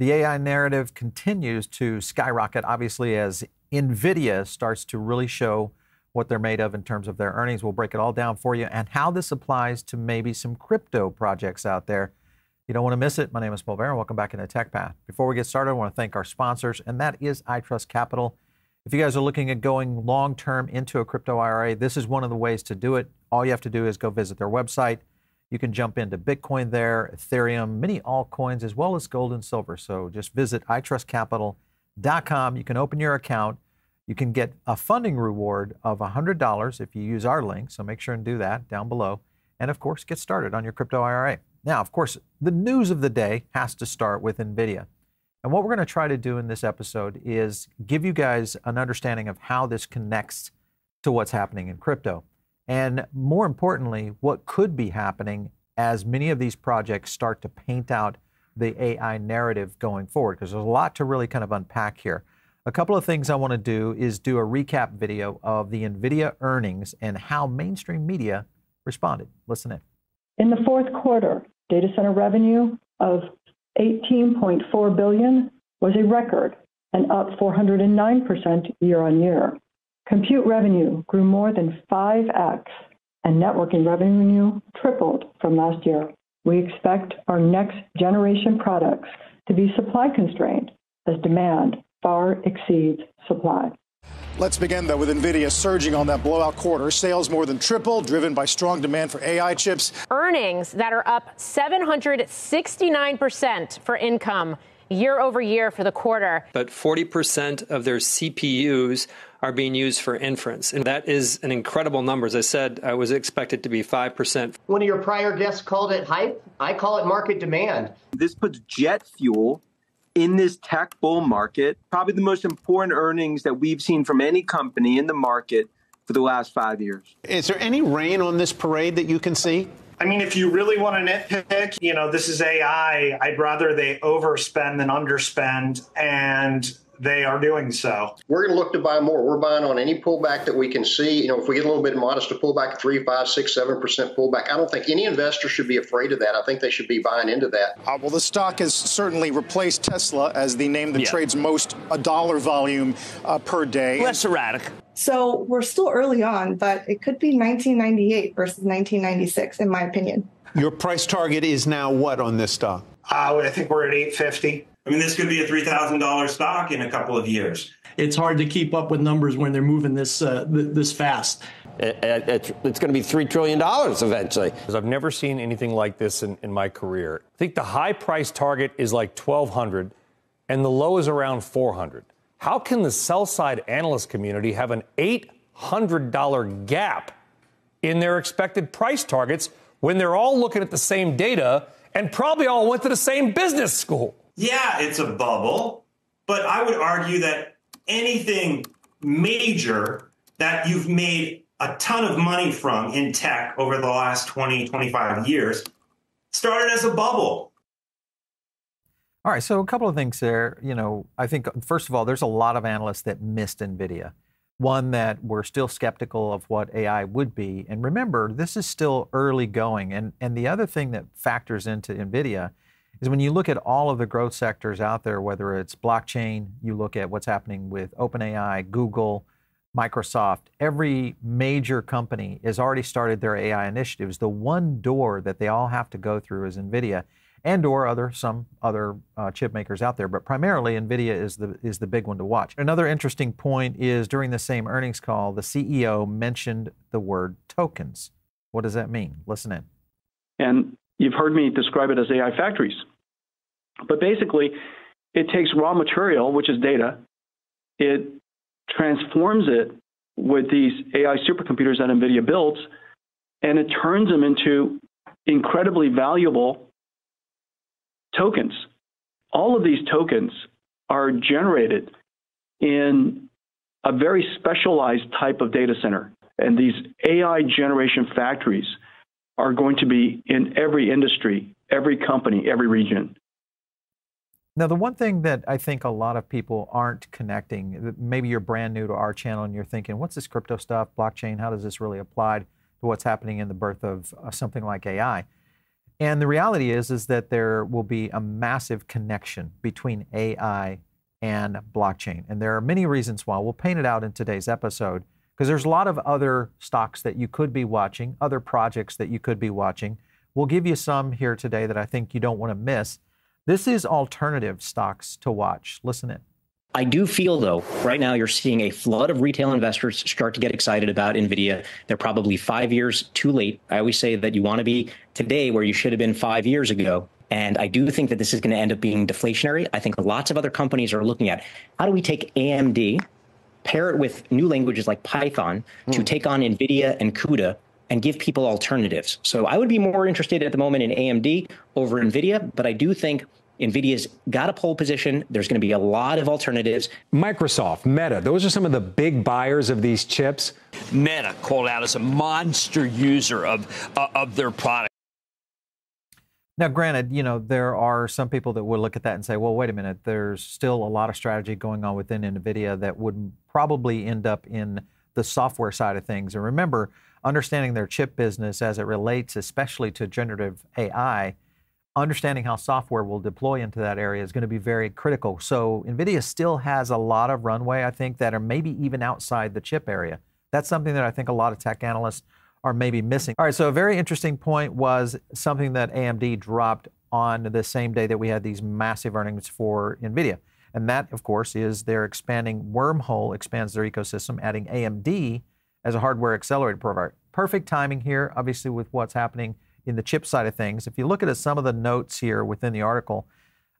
The AI narrative continues to skyrocket, obviously, as NVIDIA starts to really show what they're made of in terms of their earnings. We'll break it all down for you and how this applies to maybe some crypto projects out there. You don't want to miss it. My name is Paul Barron. Welcome back into Tech Path. Before we get started, I want to thank our sponsors, and that is iTrust Capital. If you guys are looking at going long term into a crypto IRA, this is one of the ways to do it. All you have to do is go visit their website. You can jump into Bitcoin there, Ethereum, many altcoins, as well as gold and silver. So just visit itrustcapital.com. You can open your account. You can get a funding reward of $100 if you use our link. So make sure and do that down below. And of course, get started on your crypto IRA. Now, of course, the news of the day has to start with NVIDIA. And what we're going to try to do in this episode is give you guys an understanding of how this connects to what's happening in crypto. And more importantly, what could be happening as many of these projects start to paint out the AI narrative going forward, because there's a lot to really kind of unpack here. A couple of things I want to do is do a recap video of the NVIDIA earnings and how mainstream media responded. Listen in. In the fourth quarter, data center revenue of 18.4 billion was a record and up 409% year-on-year. Compute revenue grew more than 5x, and networking revenue tripled from last year. We expect our next generation products to be supply constrained as demand far exceeds supply. Let's begin, though, with NVIDIA surging on that blowout quarter. Sales more than tripled, driven by strong demand for AI chips. Earnings that are up 769% for income year over year for the quarter. But 40% of their CPUs are being used for inference. And that is an incredible number. As I said, I was expected to be 5%. One of your prior guests called it hype. I call it market demand. This puts jet fuel in this tech bull market, probably the most important earnings that we've seen from any company in the market for the last five years. Is there any rain on this parade that you can see? I mean, if you really want to nitpick, you know, this is AI. I'd rather they overspend than underspend. And they are doing so. We're going to look to buy more. We're buying on any pullback that we can see. You know, if we get a little bit modest, a pullback, three, five, six, seven percent pullback, I don't think any investor should be afraid of that. I think they should be buying into that. Uh, well, the stock has certainly replaced Tesla as the name that yeah. trades most a dollar volume uh, per day. Less erratic. So we're still early on, but it could be 1998 versus 1996, in my opinion. Your price target is now what on this stock? Uh, I think we're at 850. I mean, this could be a $3,000 stock in a couple of years. It's hard to keep up with numbers when they're moving this uh, this fast. It, it, it's going to be $3 trillion eventually. I've never seen anything like this in, in my career. I think the high price target is like 1200 and the low is around 400 How can the sell side analyst community have an $800 gap in their expected price targets when they're all looking at the same data and probably all went to the same business school? Yeah, it's a bubble, but I would argue that anything major that you've made a ton of money from in tech over the last 20, 25 years started as a bubble. All right, so a couple of things there. You know, I think, first of all, there's a lot of analysts that missed NVIDIA. One, that we're still skeptical of what AI would be. And remember, this is still early going. And, and the other thing that factors into NVIDIA is when you look at all of the growth sectors out there, whether it's blockchain, you look at what's happening with OpenAI, Google, Microsoft, every major company has already started their AI initiatives. The one door that they all have to go through is NVIDIA and or other some other uh, chip makers out there, but primarily NVIDIA is the is the big one to watch. Another interesting point is during the same earnings call, the CEO mentioned the word tokens. What does that mean? Listen in. And you've heard me describe it as AI factories. But basically, it takes raw material, which is data, it transforms it with these AI supercomputers that NVIDIA builds, and it turns them into incredibly valuable tokens. All of these tokens are generated in a very specialized type of data center. And these AI generation factories are going to be in every industry, every company, every region. Now, the one thing that I think a lot of people aren't connecting, maybe you're brand new to our channel and you're thinking, what's this crypto stuff, blockchain? How does this really apply to what's happening in the birth of uh, something like AI? And the reality is, is that there will be a massive connection between AI and blockchain. And there are many reasons why. We'll paint it out in today's episode because there's a lot of other stocks that you could be watching, other projects that you could be watching. We'll give you some here today that I think you don't want to miss. This is alternative stocks to watch. Listen in. I do feel, though, right now you're seeing a flood of retail investors start to get excited about NVIDIA. They're probably five years too late. I always say that you want to be today where you should have been five years ago. And I do think that this is going to end up being deflationary. I think lots of other companies are looking at how do we take AMD, pair it with new languages like Python to hmm. take on NVIDIA and CUDA and give people alternatives. So I would be more interested at the moment in AMD over NVIDIA, but I do think NVIDIA's got a pole position. There's going to be a lot of alternatives. Microsoft, Meta, those are some of the big buyers of these chips. Meta called out as a monster user of, uh, of their product. Now, granted, you know, there are some people that would look at that and say, well, wait a minute, there's still a lot of strategy going on within NVIDIA that would probably end up in the software side of things. And remember, understanding their chip business as it relates, especially to generative AI, understanding how software will deploy into that area is going to be very critical. So NVIDIA still has a lot of runway, I think, that are maybe even outside the chip area. That's something that I think a lot of tech analysts are maybe missing. All right, so a very interesting point was something that AMD dropped on the same day that we had these massive earnings for NVIDIA. And that, of course, is they're expanding Wormhole, expands their ecosystem, adding AMD as a hardware accelerator provider. Perfect timing here, obviously, with what's happening in the chip side of things. If you look at some of the notes here within the article,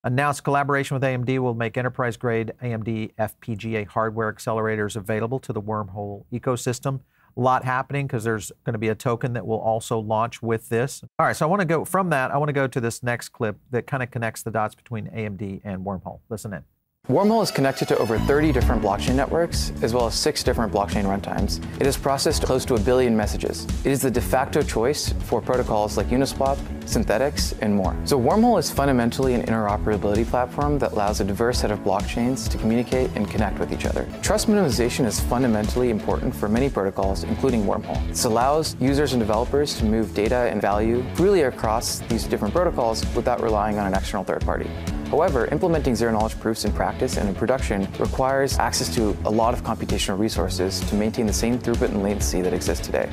announced collaboration with AMD will make enterprise grade AMD FPGA hardware accelerators available to the Wormhole ecosystem. A lot happening because there's going to be a token that will also launch with this. All right, so I want to go from that, I want to go to this next clip that kind of connects the dots between AMD and Wormhole. Listen in. Wormhole is connected to over 30 different blockchain networks, as well as six different blockchain runtimes. It has processed close to a billion messages. It is the de facto choice for protocols like Uniswap, Synthetix, and more. So Wormhole is fundamentally an interoperability platform that allows a diverse set of blockchains to communicate and connect with each other. Trust minimization is fundamentally important for many protocols, including Wormhole. This allows users and developers to move data and value freely across these different protocols without relying on an external third party. However, implementing zero-knowledge proofs in practice and in production requires access to a lot of computational resources to maintain the same throughput and latency that exists today.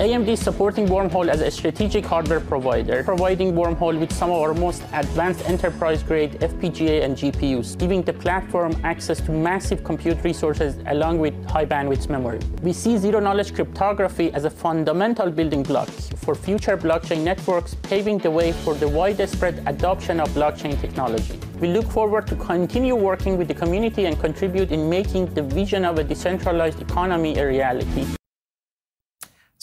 AMD is supporting Wormhole as a strategic hardware provider, providing Wormhole with some of our most advanced enterprise-grade FPGA and GPUs, giving the platform access to massive compute resources along with high bandwidth memory. We see zero-knowledge cryptography as a fundamental building block for future blockchain networks, paving the way for the widespread adoption of blockchain technology. We look forward to continue working with the community and contribute in making the vision of a decentralized economy a reality.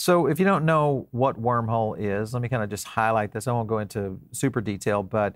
So if you don't know what Wormhole is, let me kind of just highlight this. I won't go into super detail, but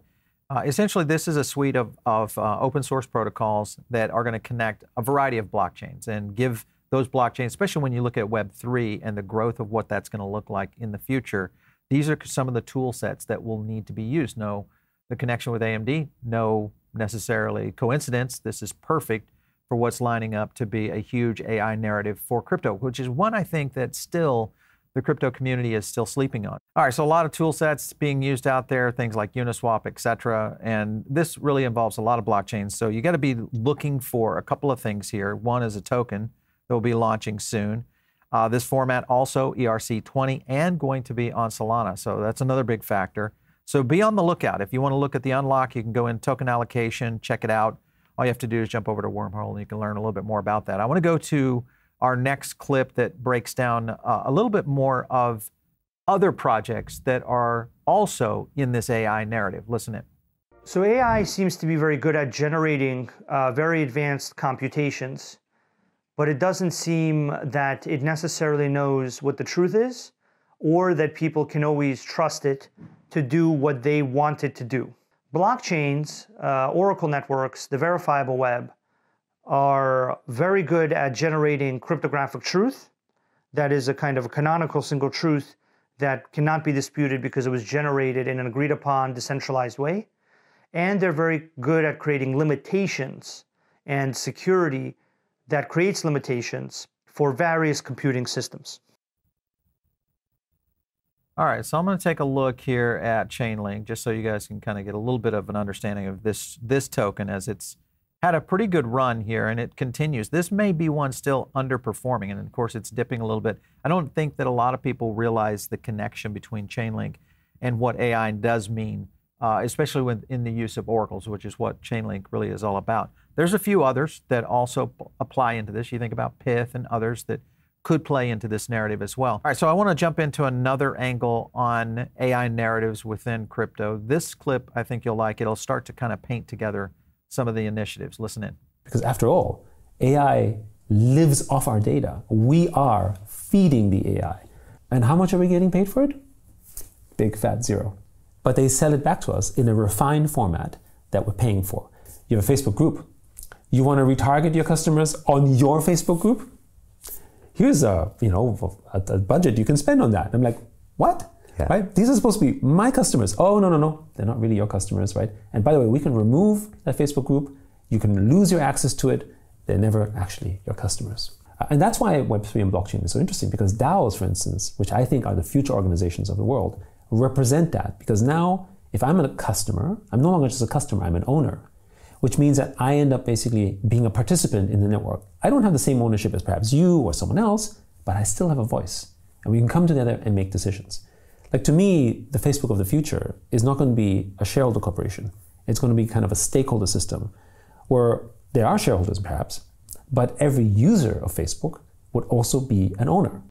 uh, essentially this is a suite of, of uh, open source protocols that are going to connect a variety of blockchains and give those blockchains, especially when you look at Web3 and the growth of what that's going to look like in the future, these are some of the tool sets that will need to be used. No, the connection with AMD, no necessarily coincidence. This is perfect for what's lining up to be a huge AI narrative for crypto, which is one I think that still the crypto community is still sleeping on. All right, so a lot of tool sets being used out there, things like Uniswap, et cetera. And this really involves a lot of blockchains. So you got to be looking for a couple of things here. One is a token that will be launching soon. Uh, this format also ERC20 and going to be on Solana. So that's another big factor. So be on the lookout. If you want to look at the unlock, you can go in token allocation, check it out all you have to do is jump over to Wormhole and you can learn a little bit more about that. I want to go to our next clip that breaks down uh, a little bit more of other projects that are also in this AI narrative. Listen in. So AI seems to be very good at generating uh, very advanced computations, but it doesn't seem that it necessarily knows what the truth is or that people can always trust it to do what they want it to do. Blockchains, uh, Oracle networks, the verifiable web, are very good at generating cryptographic truth. That is a kind of a canonical single truth that cannot be disputed because it was generated in an agreed upon decentralized way. And they're very good at creating limitations and security that creates limitations for various computing systems. All right, so I'm going to take a look here at Chainlink just so you guys can kind of get a little bit of an understanding of this this token as it's had a pretty good run here and it continues. This may be one still underperforming and of course it's dipping a little bit. I don't think that a lot of people realize the connection between Chainlink and what AI does mean, uh, especially when in the use of oracles, which is what Chainlink really is all about. There's a few others that also apply into this. You think about Pyth and others that could play into this narrative as well. All right, so I want to jump into another angle on AI narratives within crypto. This clip, I think you'll like. It'll start to kind of paint together some of the initiatives. Listen in. Because after all, AI lives off our data. We are feeding the AI. And how much are we getting paid for it? Big fat zero. But they sell it back to us in a refined format that we're paying for. You have a Facebook group. You want to retarget your customers on your Facebook group? here's a you know a, a budget you can spend on that. I'm like, what? Yeah. Right? These are supposed to be my customers. Oh no no no, they're not really your customers, right? And by the way, we can remove that Facebook group. You can lose your access to it. They're never actually your customers. Uh, and that's why Web3 and blockchain is so interesting because DAOs, for instance, which I think are the future organizations of the world, represent that. Because now, if I'm a customer, I'm no longer just a customer, I'm an owner which means that I end up basically being a participant in the network. I don't have the same ownership as perhaps you or someone else, but I still have a voice. And we can come together and make decisions. Like to me, the Facebook of the future is not going to be a shareholder corporation. It's going to be kind of a stakeholder system where there are shareholders perhaps, but every user of Facebook would also be an owner.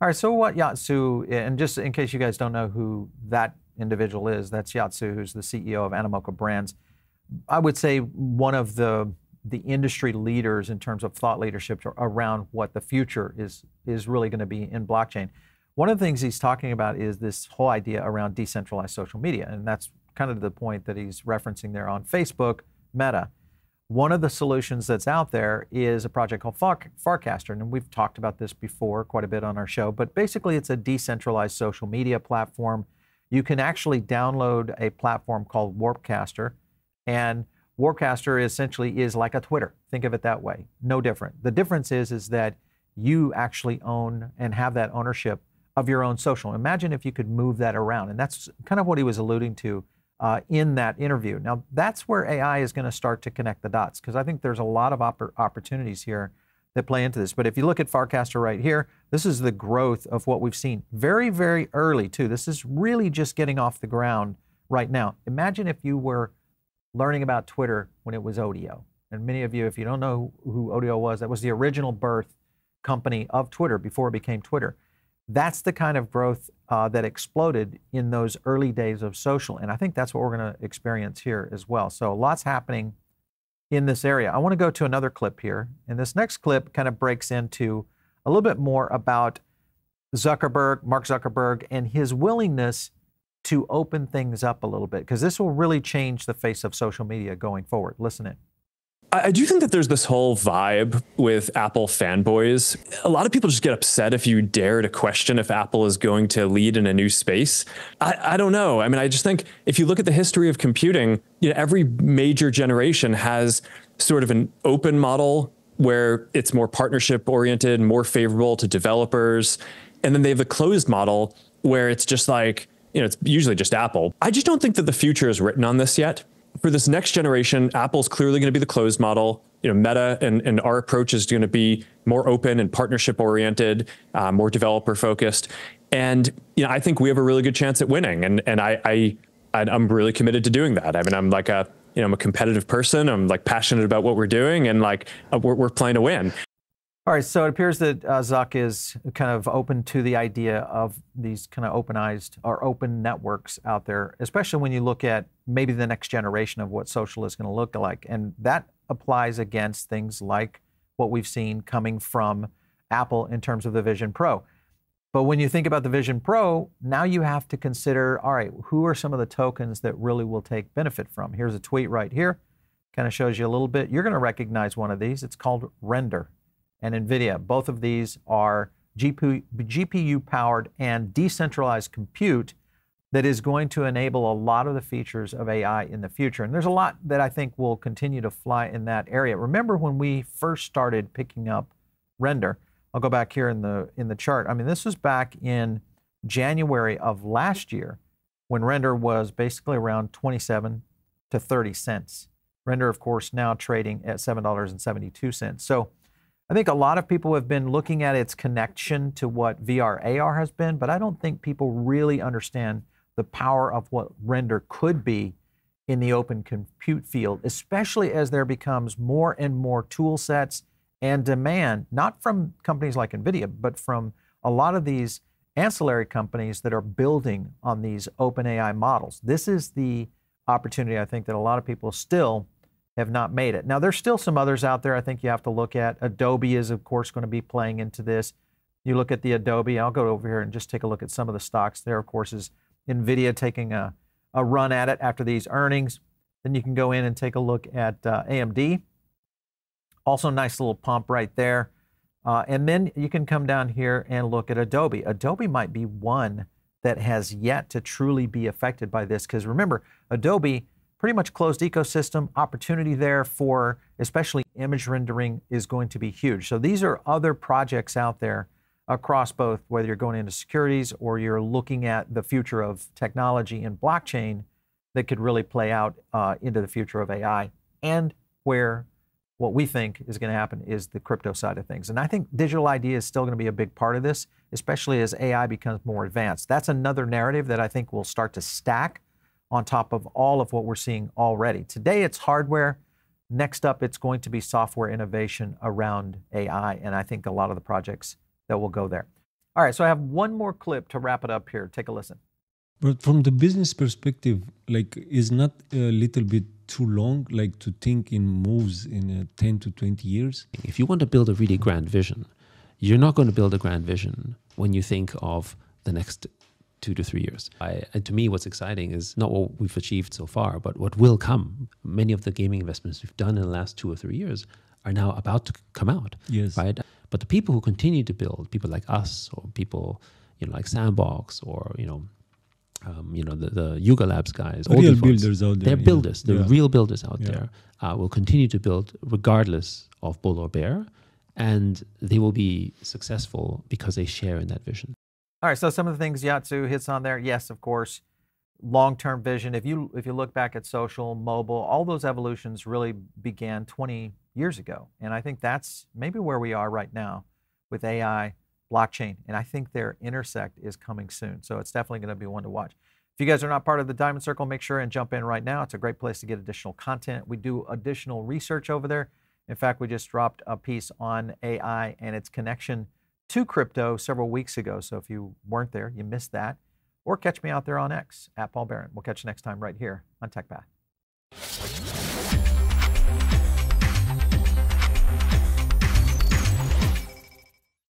All right, so what Yat Siu, and just in case you guys don't know who that individual is. That's Yat Siu, who's the CEO of Animoca Brands. I would say one of the the industry leaders in terms of thought leadership around what the future is is really going to be in blockchain. One of the things he's talking about is this whole idea around decentralized social media, and that's kind of the point that he's referencing there on Facebook, Meta. One of the solutions that's out there is a project called Far- Farcaster, and we've talked about this before quite a bit on our show. But basically, it's a decentralized social media platform you can actually download a platform called Warpcaster, and Warpcaster essentially is like a Twitter. Think of it that way. No different. The difference is is that you actually own and have that ownership of your own social. Imagine if you could move that around, and that's kind of what he was alluding to uh, in that interview. Now, that's where AI is going to start to connect the dots because I think there's a lot of oppor- opportunities here that play into this. But if you look at Farcaster right here, this is the growth of what we've seen. Very, very early, too. This is really just getting off the ground right now. Imagine if you were learning about Twitter when it was Odeo. And many of you, if you don't know who Odeo was, that was the original birth company of Twitter before it became Twitter. That's the kind of growth uh, that exploded in those early days of social. And I think that's what we're going to experience here as well. So lots happening in this area. I want to go to another clip here. And this next clip kind of breaks into a little bit more about Zuckerberg, Mark Zuckerberg, and his willingness to open things up a little bit, because this will really change the face of social media going forward. Listen in. I do think that there's this whole vibe with Apple fanboys. A lot of people just get upset if you dare to question if Apple is going to lead in a new space. I, I don't know. I mean, I just think if you look at the history of computing, you know, every major generation has sort of an open model where it's more partnership oriented, more favorable to developers. And then they have the closed model where it's just like, you know, it's usually just Apple. I just don't think that the future is written on this yet for this next generation, Apple's clearly going to be the closed model. You know, Meta and, and our approach is going to be more open and partnership oriented, uh, more developer focused. And you know, I think we have a really good chance at winning. And and I, I I'm really committed to doing that. I mean, I'm like a you know, I'm a competitive person. I'm like passionate about what we're doing, and like uh, we're, we're playing to win. All right, so it appears that uh, Zuck is kind of open to the idea of these kind of openized or open networks out there, especially when you look at maybe the next generation of what social is going to look like. And that applies against things like what we've seen coming from Apple in terms of the Vision Pro. But when you think about the Vision Pro, now you have to consider all right, who are some of the tokens that really will take benefit from? Here's a tweet right here, kind of shows you a little bit. You're going to recognize one of these. It's called Render and NVIDIA. Both of these are GPU, GPU powered and decentralized compute that is going to enable a lot of the features of AI in the future. And there's a lot that I think will continue to fly in that area. Remember when we first started picking up render, I'll go back here in the in the chart. I mean, this was back in January of last year when render was basically around 27 to 30 cents. Render, of course, now trading at $7.72. So I think a lot of people have been looking at its connection to what VR AR has been, but I don't think people really understand the power of what render could be in the open compute field, especially as there becomes more and more tool sets and demand, not from companies like NVIDIA, but from a lot of these ancillary companies that are building on these open AI models. This is the opportunity I think that a lot of people still have not made it. Now, there's still some others out there I think you have to look at. Adobe is, of course, going to be playing into this. You look at the Adobe, I'll go over here and just take a look at some of the stocks. There, of course, is NVIDIA taking a, a run at it after these earnings. Then you can go in and take a look at uh, AMD. Also, nice little pump right there. Uh, and then you can come down here and look at Adobe. Adobe might be one that has yet to truly be affected by this because remember, Adobe pretty much closed ecosystem opportunity there for especially image rendering is going to be huge. So these are other projects out there across both whether you're going into securities or you're looking at the future of technology and blockchain that could really play out uh, into the future of AI and where what we think is going to happen is the crypto side of things. And I think digital ID is still going to be a big part of this, especially as AI becomes more advanced. That's another narrative that I think will start to stack on top of all of what we're seeing already. Today it's hardware. Next up, it's going to be software innovation around AI. And I think a lot of the projects that will go there. All right, so I have one more clip to wrap it up here. Take a listen. But from the business perspective, like, is not a little bit too long, like, to think in moves in uh, 10 to 20 years? If you want to build a really grand vision, you're not going to build a grand vision when you think of the next two to three years. I, and to me, what's exciting is not what we've achieved so far, but what will come. Many of the gaming investments we've done in the last two or three years are now about to come out. Yes. Right. But the people who continue to build, people like us, or people, you know, like Sandbox, or you know, um, you know, the, the Yuga Labs guys, all real builders out there. They're yeah. builders. They're yeah. real builders out yeah. there. Uh, will continue to build regardless of bull or bear, and they will be successful because they share in that vision. All right. So some of the things Yat Siu hits on there. Yes, of course, long-term vision. If you if you look back at social, mobile, all those evolutions really began 20 years ago, and I think that's maybe where we are right now with AI blockchain. And I think their intersect is coming soon. So it's definitely going to be one to watch. If you guys are not part of the Diamond Circle, make sure and jump in right now. It's a great place to get additional content. We do additional research over there. In fact, we just dropped a piece on AI and its connection to crypto several weeks ago. So if you weren't there, you missed that. Or catch me out there on X at Paul Barron. We'll catch you next time right here on TechPath.